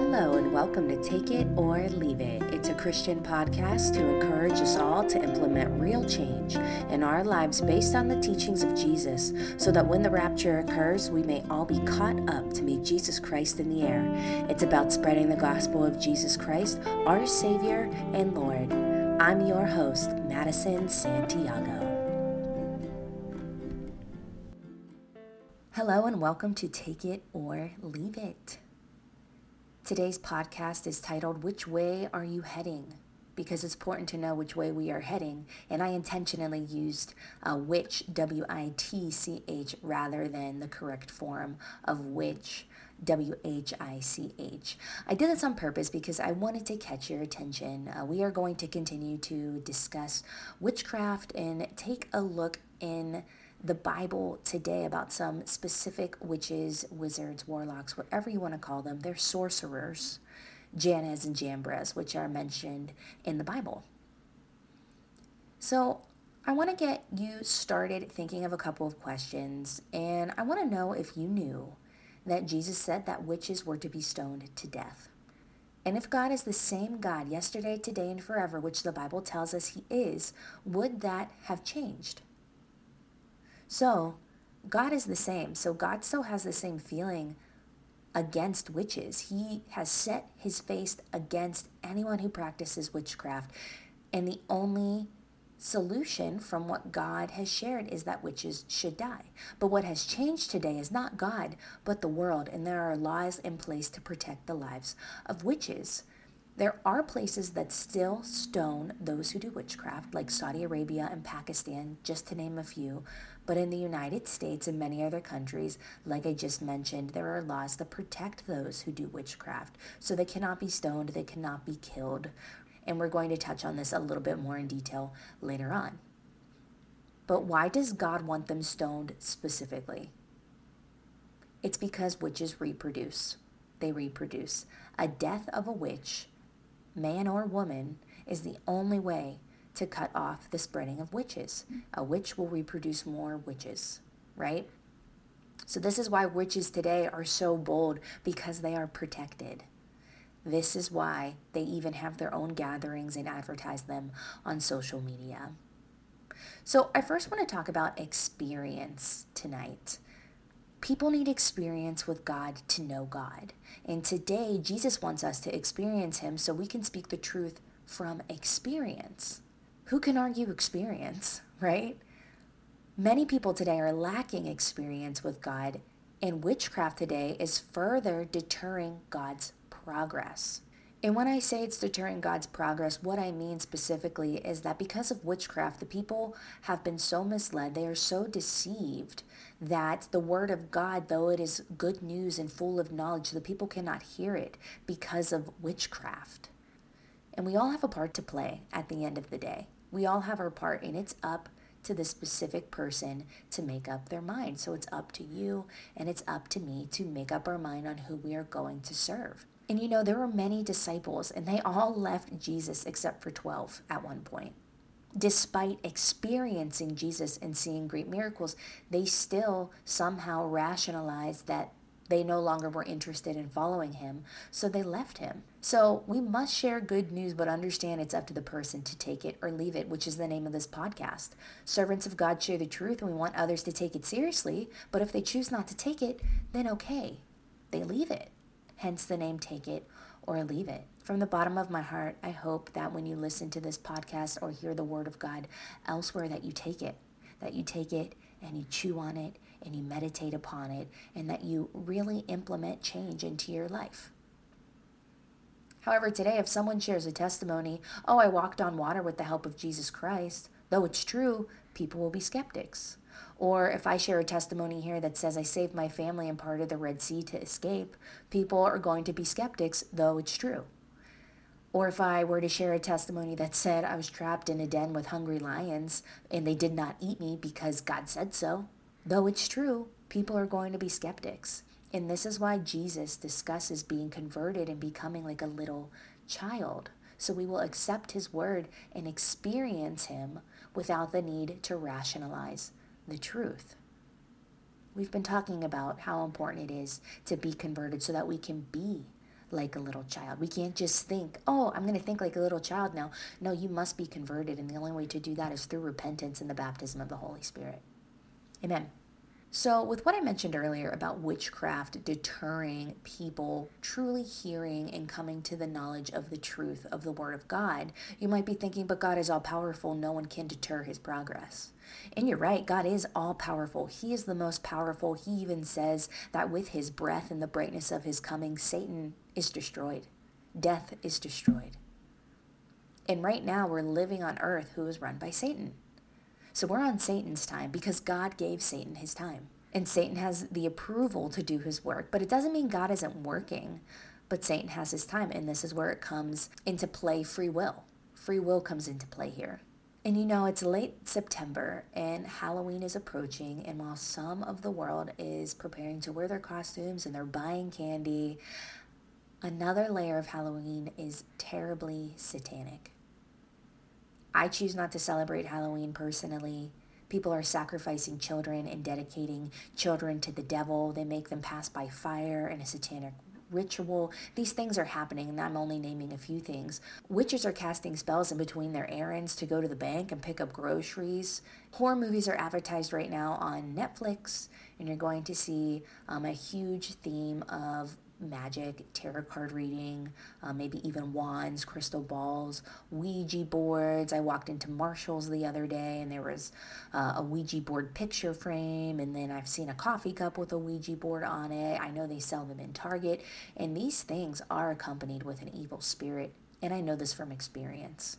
Hello, and welcome to Take It or Leave It. It's a Christian podcast to encourage us all to implement real change in our lives based on the teachings of Jesus, so that when the rapture occurs, we may all be caught up to meet Jesus Christ in the air. It's about spreading the gospel of Jesus Christ, our Savior and Lord. I'm your host, Madison Santiago. Hello, and welcome to Take It or Leave It. Today's podcast is titled Witch Way Are You Heading? Because it's important to know which way we are heading, and I intentionally used uh, witch, W I T C H, rather than the correct form of which, W H I C H. I did this on purpose because I wanted to catch your attention. Uh, we are going to continue to discuss witchcraft and take a look in the Bible today about some specific witches, wizards, warlocks, whatever you want to call them. They're sorcerers, Jannes and Jambres, which are mentioned in the Bible. So I want to get you started thinking of a couple of questions, and I want to know if you knew that Jesus said that witches were to be stoned to death. And if God is the same God yesterday, today, and forever, which the Bible tells us He is, would that have changed? So, God is the same. So, God still has the same feeling against witches. He has set his face against anyone who practices witchcraft. And the only solution from what God has shared is that witches should die. But what has changed today is not God, but the world. And there are laws in place to protect the lives of witches. There are places that still stone those who do witchcraft, like Saudi Arabia and Pakistan, just to name a few. But in the United States and many other countries, like I just mentioned, there are laws that protect those who do witchcraft. So they cannot be stoned, they cannot be killed. And we're going to touch on this a little bit more in detail later on. But why does God want them stoned specifically? It's because witches reproduce. They reproduce. A death of a witch man or woman, is the only way to cut off the spreading of witches. A witch will reproduce more witches, right? So, this is why witches today are so bold because they are protected. This is why they even have their own gatherings and advertise them on social media. So, I first want to talk about experience tonight. People need experience with God to know God. And today, Jesus wants us to experience Him so we can speak the truth from experience. Who can argue experience, right? Many people today are lacking experience with God, and witchcraft today is further deterring God's progress. And when I say it's deterring God's progress, what I mean specifically is that because of witchcraft, the people have been so misled, they are so deceived that the word of God, though it is good news and full of knowledge, the people cannot hear it because of witchcraft. And we all have a part to play at the end of the day. We all have our part, and it's up to the specific person to make up their mind. So it's up to you and it's up to me to make up our mind on who we are going to serve. And you know, there were many disciples, and they all left Jesus except for 12 at one point. Despite experiencing Jesus and seeing great miracles, they still somehow rationalized that they no longer were interested in following him, so they left him. So we must share good news, but understand it's up to the person to take it or leave it, which is the name of this podcast. Servants of God share the truth, and we want others to take it seriously, but if they choose not to take it, then okay, they leave it hence the name Take It or Leave It. From the bottom of my heart, I hope that when you listen to this podcast or hear the word of God elsewhere, that you take it, that you take it and you chew on it and you meditate upon it, and that you really implement change into your life. However, today, if someone shares a testimony, oh, I walked on water with the help of Jesus Christ, though it's true, people will be skeptics. Or if I share a testimony here that says I saved my family and parted the Red Sea to escape, people are going to be skeptics, though it's true. Or if I were to share a testimony that said I was trapped in a den with hungry lions and they did not eat me because God said so, though it's true, people are going to be skeptics. And this is why Jesus discusses being converted and becoming like a little child. So we will accept his word and experience him without the need to rationalize the truth. We've been talking about how important it is to be converted so that we can be like a little child. We can't just think, oh, I'm going to think like a little child now. No, you must be converted. And the only way to do that is through repentance and the baptism of the Holy Spirit. Amen. So, with what I mentioned earlier about witchcraft deterring people truly hearing and coming to the knowledge of the truth of the Word of God, you might be thinking, but God is all powerful, no one can deter his progress. And you're right, God is all powerful. He is the most powerful. He even says that with his breath and the brightness of his coming, Satan is destroyed, death is destroyed. And right now, we're living on earth who is run by Satan. So we're on Satan's time because God gave Satan his time. And Satan has the approval to do his work. But it doesn't mean God isn't working, but Satan has his time. And this is where it comes into play free will. Free will comes into play here. And you know, it's late September and Halloween is approaching. And while some of the world is preparing to wear their costumes and they're buying candy, another layer of Halloween is terribly satanic. I choose not to celebrate Halloween personally. People are sacrificing children and dedicating children to the devil. They make them pass by fire in a satanic ritual. These things are happening, and I'm only naming a few things. Witches are casting spells in between their errands to go to the bank and pick up groceries. Horror movies are advertised right now on Netflix, and you're going to see um, a huge theme of magic, tarot card reading, uh, maybe even wands, crystal balls, Ouija boards. I walked into Marshall's the other day and there was uh, a Ouija board picture frame, and then I've seen a coffee cup with a Ouija board on it. I know they sell them in Target, and these things are accompanied with an evil spirit, and I know this from experience.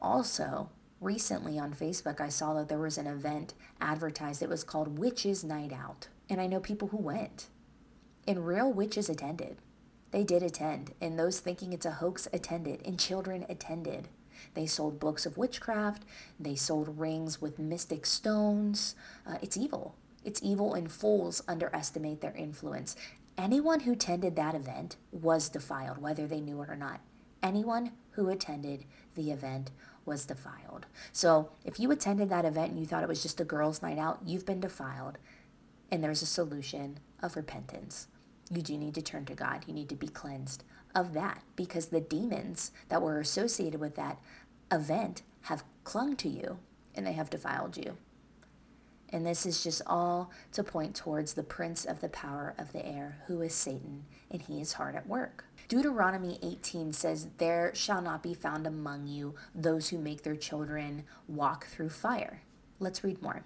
Also, recently on Facebook, I saw that there was an event advertised. It was called Witches Night Out, and I know people who went. And real witches attended. They did attend, and those thinking it's a hoax attended, and children attended. They sold books of witchcraft. They sold rings with mystic stones. Uh, it's evil. It's evil, and fools underestimate their influence. Anyone who attended that event was defiled, whether they knew it or not. Anyone who attended the event was defiled. So if you attended that event and you thought it was just a girls' night out, you've been defiled. And there's a solution of repentance you do need to turn to God. You need to be cleansed of that because the demons that were associated with that event have clung to you and they have defiled you. And this is just all to point towards the prince of the power of the air, who is Satan, and he is hard at work. Deuteronomy 18 says, There shall not be found among you those who make their children walk through fire. Let's read more.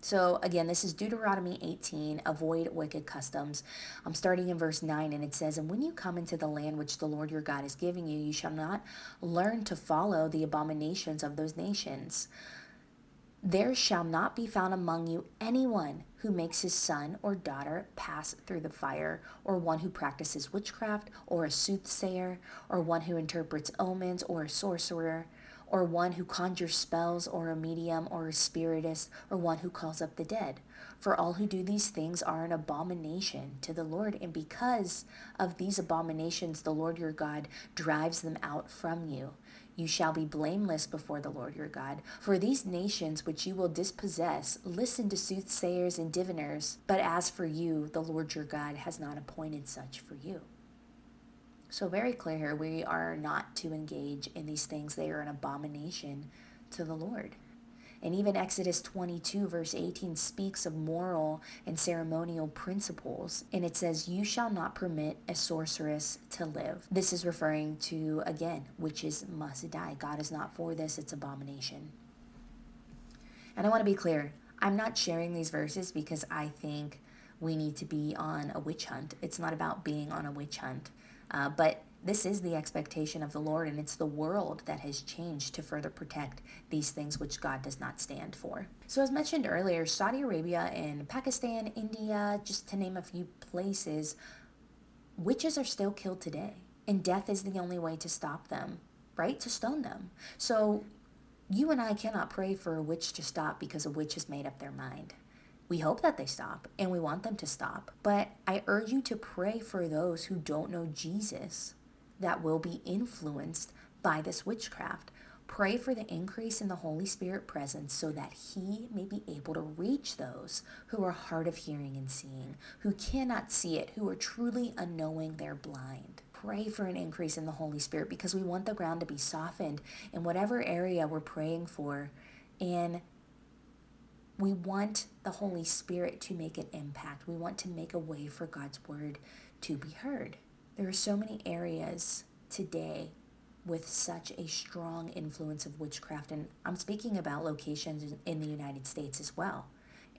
So again, this is Deuteronomy 18, avoid wicked customs. I'm starting in verse 9, and it says, And when you come into the land which the Lord your God is giving you, you shall not learn to follow the abominations of those nations. There shall not be found among you anyone who makes his son or daughter pass through the fire, or one who practices witchcraft, or a soothsayer, or one who interprets omens, or a sorcerer or one who conjures spells, or a medium, or a spiritist, or one who calls up the dead. For all who do these things are an abomination to the Lord, and because of these abominations, the Lord your God drives them out from you. You shall be blameless before the Lord your God. For these nations which you will dispossess listen to soothsayers and diviners, but as for you, the Lord your God has not appointed such for you. So, very clear here, we are not to engage in these things. They are an abomination to the Lord. And even Exodus 22, verse 18, speaks of moral and ceremonial principles. And it says, You shall not permit a sorceress to live. This is referring to, again, witches must die. God is not for this, it's abomination. And I want to be clear I'm not sharing these verses because I think we need to be on a witch hunt. It's not about being on a witch hunt. Uh, but this is the expectation of the Lord, and it's the world that has changed to further protect these things which God does not stand for. So, as mentioned earlier, Saudi Arabia and Pakistan, India, just to name a few places, witches are still killed today, and death is the only way to stop them, right? To stone them. So, you and I cannot pray for a witch to stop because a witch has made up their mind. We hope that they stop and we want them to stop. But I urge you to pray for those who don't know Jesus that will be influenced by this witchcraft. Pray for the increase in the Holy Spirit presence so that He may be able to reach those who are hard of hearing and seeing, who cannot see it, who are truly unknowing they're blind. pray for an increase in the Holy Spirit because we want the ground to be softened in whatever area we're praying for. And we want the Holy Spirit to make an impact. We want to make a way for God's word to be heard. There are so many areas today with such a strong influence of witchcraft. And I'm speaking about locations in the United States as well.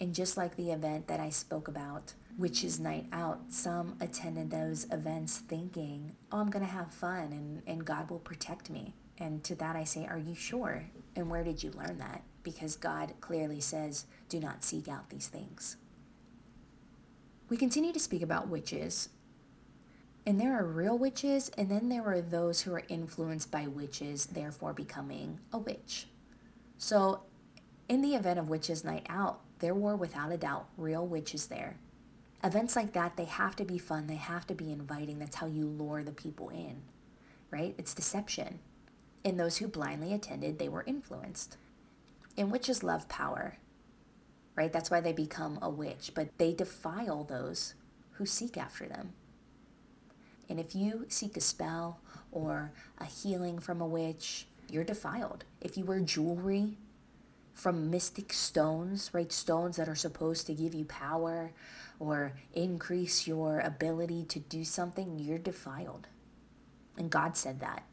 And just like the event that I spoke about, Witches Night Out, some attended those events thinking, oh, I'm going to have fun and, and God will protect me. And to that I say, Are you sure? And where did you learn that? Because God clearly says, Do not seek out these things. We continue to speak about witches. And there are real witches, and then there are those who are influenced by witches, therefore becoming a witch. So, in the event of Witches Night Out, there were without a doubt real witches there. Events like that, they have to be fun, they have to be inviting. That's how you lure the people in, right? It's deception. And those who blindly attended, they were influenced. And witches love power, right? That's why they become a witch, but they defile those who seek after them. And if you seek a spell or a healing from a witch, you're defiled. If you wear jewelry from mystic stones, right? Stones that are supposed to give you power or increase your ability to do something, you're defiled. And God said that.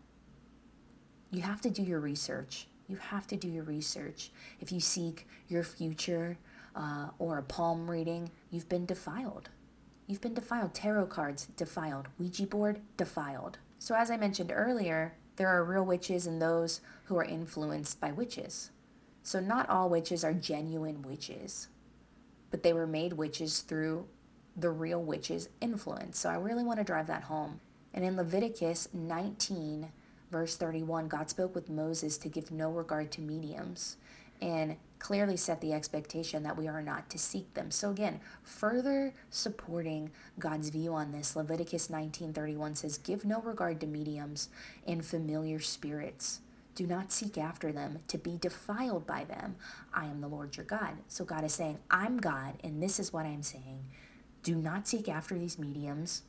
You have to do your research. You have to do your research. If you seek your future uh, or a palm reading, you've been defiled. You've been defiled. Tarot cards, defiled. Ouija board, defiled. So, as I mentioned earlier, there are real witches and those who are influenced by witches. So, not all witches are genuine witches, but they were made witches through the real witch's influence. So, I really want to drive that home. And in Leviticus 19, verse 31, God spoke with Moses to give no regard to mediums and clearly set the expectation that we are not to seek them. So again, further supporting God's view on this, Leviticus 19:31 says, "Give no regard to mediums and familiar spirits." Do not seek after them to be defiled by them. I am the Lord your God. So God is saying, I'm God, and this is what I'm saying. Do not seek after these mediums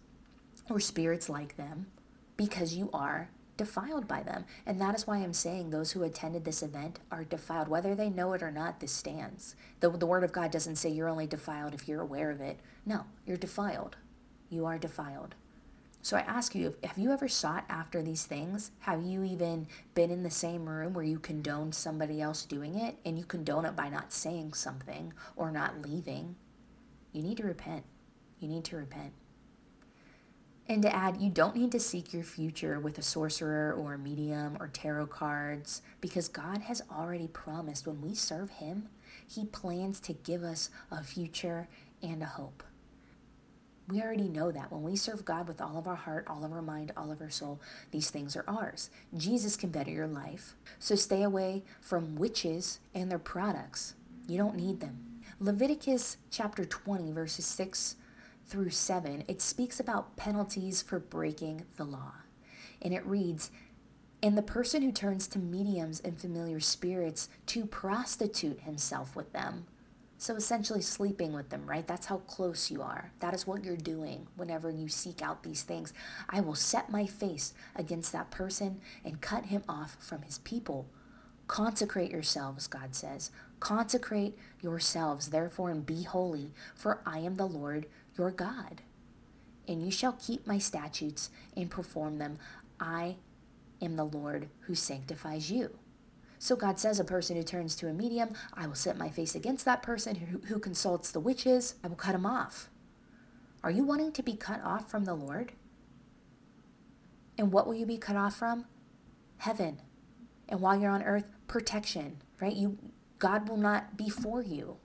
or spirits like them because you are defiled by them. And that is why I'm saying those who attended this event are defiled. Whether they know it or not, this stands. The, the Word of God doesn't say you're only defiled if you're aware of it. No, you're defiled. You are defiled. So I ask you, have you ever sought after these things? Have you even been in the same room where you condone somebody else doing it and you condone it by not saying something or not leaving? You need to repent. You need to repent. And to add, you don't need to seek your future with a sorcerer or a medium or tarot cards because God has already promised when we serve Him, He plans to give us a future and a hope. We already know that when we serve God with all of our heart, all of our mind, all of our soul, these things are ours. Jesus can better your life. So stay away from witches and their products. You don't need them. Leviticus chapter 20, verses 6 through 7, it speaks about penalties for breaking the law. And it reads, and the person who turns to mediums and familiar spirits to prostitute himself with them so essentially, sleeping with them, right? That's how close you are. That is what you're doing whenever you seek out these things. I will set my face against that person and cut him off from his people. Consecrate yourselves, God says. Consecrate yourselves, therefore, and be holy, for I am the Lord your God. And you shall keep my statutes and perform them. I am the Lord who sanctifies you. So God says, a person who turns to a medium, I will set my face against that person who, who consults the witches, I will cut him off. Are you wanting to be cut off from the Lord? And what will you be cut off from? Heaven. And while you're on earth, protection, right? You God will not be for you.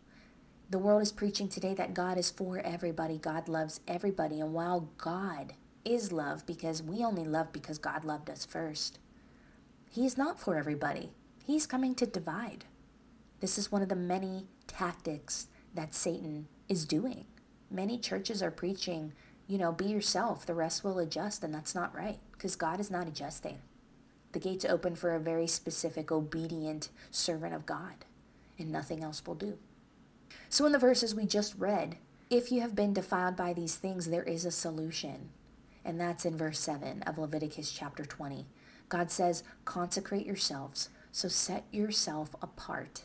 The world is preaching today that God is for everybody. God loves everybody. And while God is love, because we only love because God loved us first, He is not for everybody. He's coming to divide. This is one of the many tactics that Satan is doing. Many churches are preaching, you know, be yourself, the rest will adjust, and that's not right because God is not adjusting. The gates open for a very specific, obedient servant of God, and nothing else will do. So, in the verses we just read, if you have been defiled by these things, there is a solution. And that's in verse 7 of Leviticus chapter 20. God says, Consecrate yourselves, so set yourself apart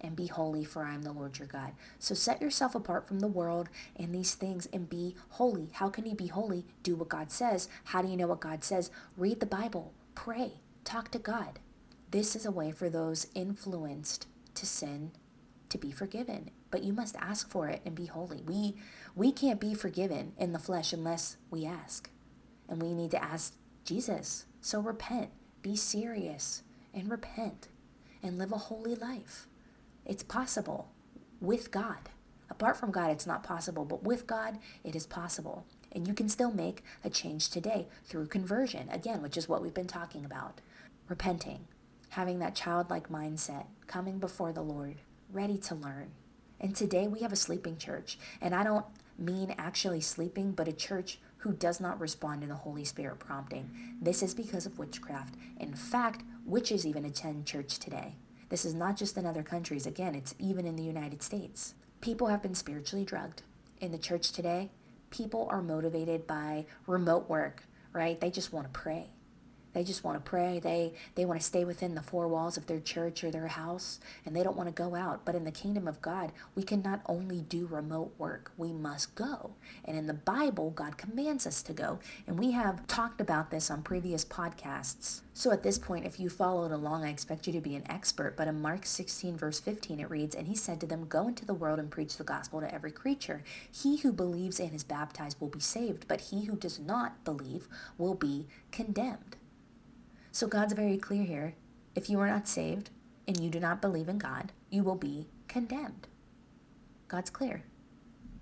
and be holy, for I am the Lord your God. So set yourself apart from the world and these things and be holy. How can you be holy? Do what God says. How do you know what God says? Read the Bible, pray, talk to God. This is a way for those influenced to sin to be forgiven but you must ask for it and be holy. We we can't be forgiven in the flesh unless we ask. And we need to ask jesus. So repent. Be serious and repent and live a holy life. It's possible with god. Apart from god it's not possible but with god it is possible. And you can still make a change today through conversion again which is what we've been talking about. Repenting having that childlike mindset coming before the lord ready to learn. And today we have a sleeping church. And I don't mean actually sleeping, but a church who does not respond to the Holy Spirit prompting. This is because of witchcraft. In fact, witches even attend church today. This is not just in other countries. Again, it's even in the United States. People have been spiritually drugged. In the church today, people are motivated by remote work, right? They just want to pray. They just want to pray. They they want to stay within the four walls of their church or their house and they don't want to go out. But in the kingdom of God, we can not only do remote work, we must go. And in the Bible, God commands us to go. And we have talked about this on previous podcasts. So at this point, if you followed along, I expect you to be an expert. But in Mark 16, verse 15, it reads, And he said to them, Go into the world and preach the gospel to every creature. He who believes and is baptized will be saved, but he who does not believe will be condemned. So God's very clear here. If you are not saved and you do not believe in God, you will be condemned. God's clear.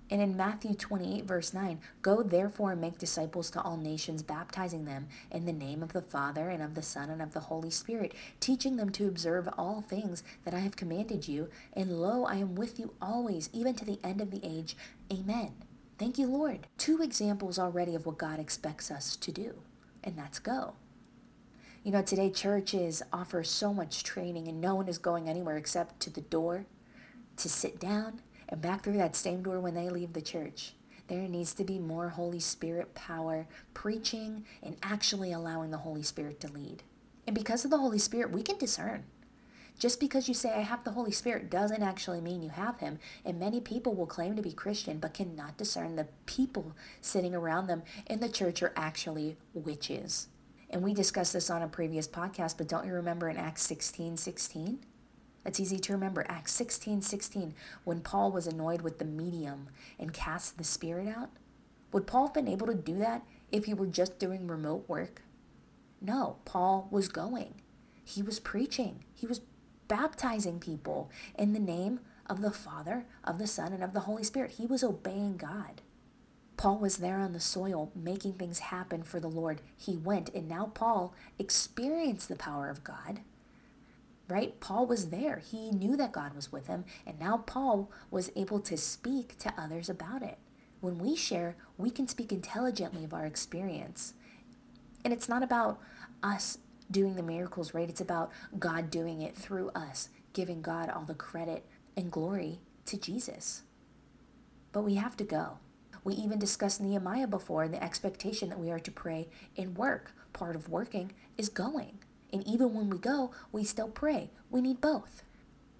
And in Matthew 28, verse 9, go therefore and make disciples to all nations, baptizing them in the name of the Father and of the Son and of the Holy Spirit, teaching them to observe all things that I have commanded you. And lo, I am with you always, even to the end of the age. Amen. Thank you, Lord. Two examples already of what God expects us to do, and that's go. You know, today churches offer so much training and no one is going anywhere except to the door to sit down and back through that same door when they leave the church. There needs to be more Holy Spirit power, preaching, and actually allowing the Holy Spirit to lead. And because of the Holy Spirit, we can discern. Just because you say, I have the Holy Spirit, doesn't actually mean you have Him. And many people will claim to be Christian, but cannot discern the people sitting around them in the church are actually witches. And we discussed this on a previous podcast, but don't you remember in Acts 16 16? That's easy to remember. Acts 16 16, when Paul was annoyed with the medium and cast the spirit out. Would Paul have been able to do that if he were just doing remote work? No, Paul was going. He was preaching. He was baptizing people in the name of the Father, of the Son, and of the Holy Spirit. He was obeying God. Paul was there on the soil making things happen for the Lord. He went, and now Paul experienced the power of God. Right? Paul was there. He knew that God was with him, and now Paul was able to speak to others about it. When we share, we can speak intelligently of our experience. And it's not about us doing the miracles, right? It's about God doing it through us, giving God all the credit and glory to Jesus. But we have to go. We even discussed Nehemiah before and the expectation that we are to pray in work. Part of working is going. And even when we go, we still pray. We need both.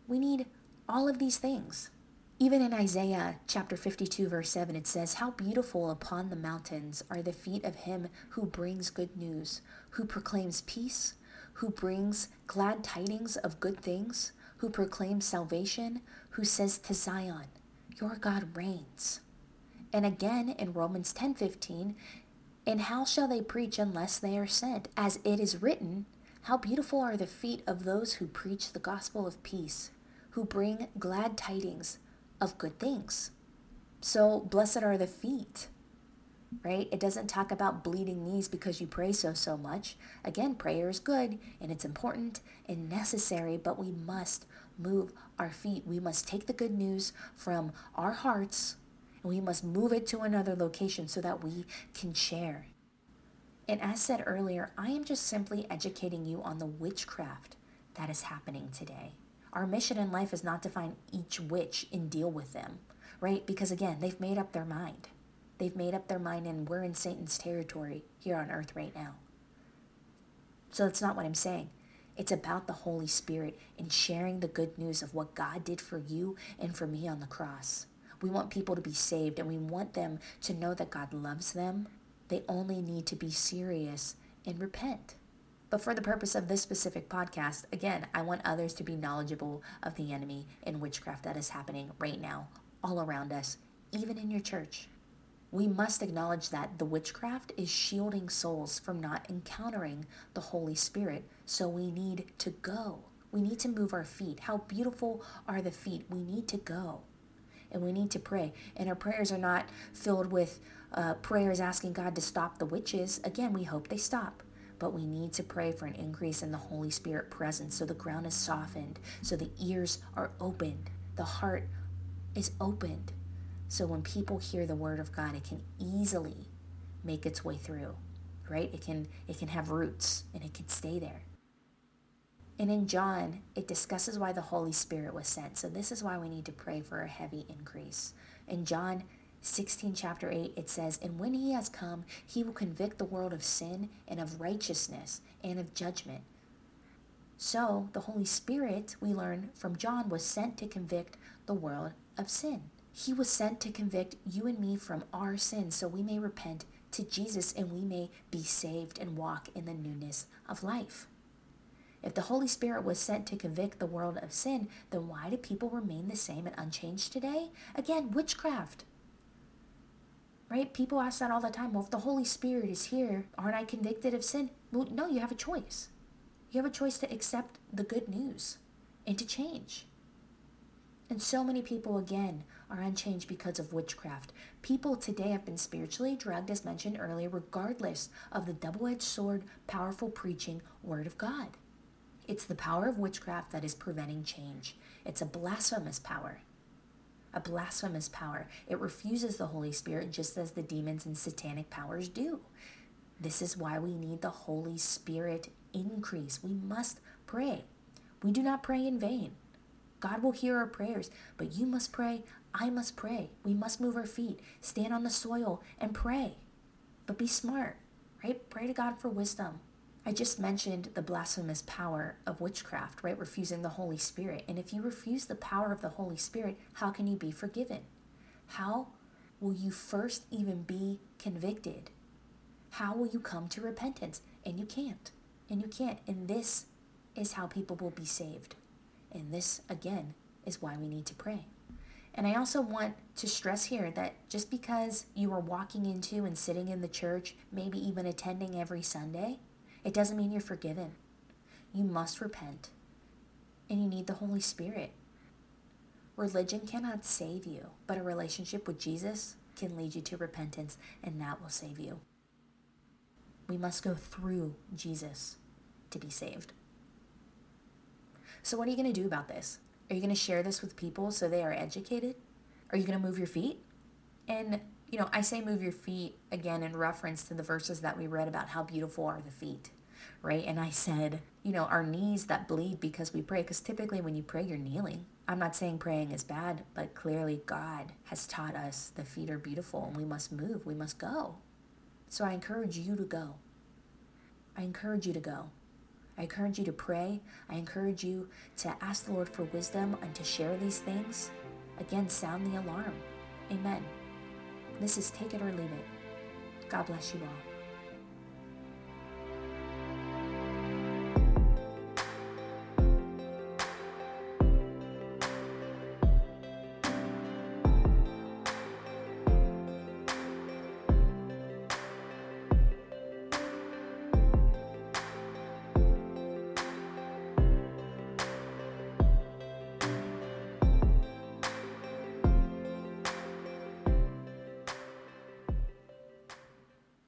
We need all of these things. Even in Isaiah chapter 52, verse 7, it says, How beautiful upon the mountains are the feet of him who brings good news, who proclaims peace, who brings glad tidings of good things, who proclaims salvation, who says to Zion, Your God reigns. And again in Romans 10:15, and how shall they preach unless they are sent? As it is written, how beautiful are the feet of those who preach the gospel of peace, who bring glad tidings of good things. So blessed are the feet, right? It doesn't talk about bleeding knees because you pray so, so much. Again, prayer is good and it's important and necessary, but we must move our feet. We must take the good news from our hearts and we must move it to another location so that we can share. And as said earlier, I am just simply educating you on the witchcraft that is happening today. Our mission in life is not to find each witch and deal with them, right? Because again, they've made up their mind. They've made up their mind and we're in Satan's territory here on earth right now. So that's not what I'm saying. It's about the Holy Spirit and sharing the good news of what God did for you and for me on the cross. We want people to be saved and we want them to know that God loves them. They only need to be serious and repent. But for the purpose of this specific podcast, again, I want others to be knowledgeable of the enemy and witchcraft that is happening right now, all around us, even in your church. We must acknowledge that the witchcraft is shielding souls from not encountering the Holy Spirit. So we need to go. We need to move our feet. How beautiful are the feet? We need to go and we need to pray. And our prayers are not filled with uh, prayers asking God to stop the witches. Again, we hope they stop. But we need to pray for an increase in the Holy Spirit presence so the ground is softened, so the ears are opened, the heart is opened. So when people hear the word of God, it can easily make its way through, right? It can it can have roots and it can stay there. And in John, it discusses why the Holy Spirit was sent. So this is why we need to pray for a heavy increase. In John 16, chapter 8, it says, And when he has come, he will convict the world of sin and of righteousness and of judgment. So the Holy Spirit, we learn from John, was sent to convict the world of sin. He was sent to convict you and me from our sins so we may repent to Jesus and we may be saved and walk in the newness of life. If the Holy Spirit was sent to convict the world of sin, then why do people remain the same and unchanged today? Again, witchcraft. Right? People ask that all the time. Well, if the Holy Spirit is here, aren't I convicted of sin? Well, no, you have a choice. You have a choice to accept the good news and to change. And so many people, again, are unchanged because of witchcraft. People today have been spiritually drugged, as mentioned earlier, regardless of the double edged sword, powerful preaching Word of God. It's the power of witchcraft that is preventing change. It's a blasphemous power. A blasphemous power. It refuses the Holy Spirit just as the demons and satanic powers do. This is why we need the Holy Spirit increase. We must pray. We do not pray in vain. God will hear our prayers, but you must pray. I must pray. We must move our feet, stand on the soil, and pray. But be smart, right? Pray to God for wisdom. I just mentioned the blasphemous power of witchcraft, right? Refusing the Holy Spirit. And if you refuse the power of the Holy Spirit, how can you be forgiven? How will you first even be convicted? How will you come to repentance? And you can't. And you can't. And this is how people will be saved. And this, again, is why we need to pray. And I also want to stress here that just because you are walking into and sitting in the church, maybe even attending every Sunday, it doesn't mean you're forgiven. You must repent. And you need the Holy Spirit. Religion cannot save you, but a relationship with Jesus can lead you to repentance, and that will save you. We must go through Jesus to be saved. So, what are you going to do about this? Are you going to share this with people so they are educated? Are you going to move your feet? And you know, I say move your feet again in reference to the verses that we read about how beautiful are the feet, right? And I said, you know, our knees that bleed because we pray, because typically when you pray, you're kneeling. I'm not saying praying is bad, but clearly God has taught us the feet are beautiful and we must move, we must go. So I encourage you to go. I encourage you to go. I encourage you to pray. I encourage you to ask the Lord for wisdom and to share these things. Again, sound the alarm. Amen. This is Take It or Leave It. God bless you all.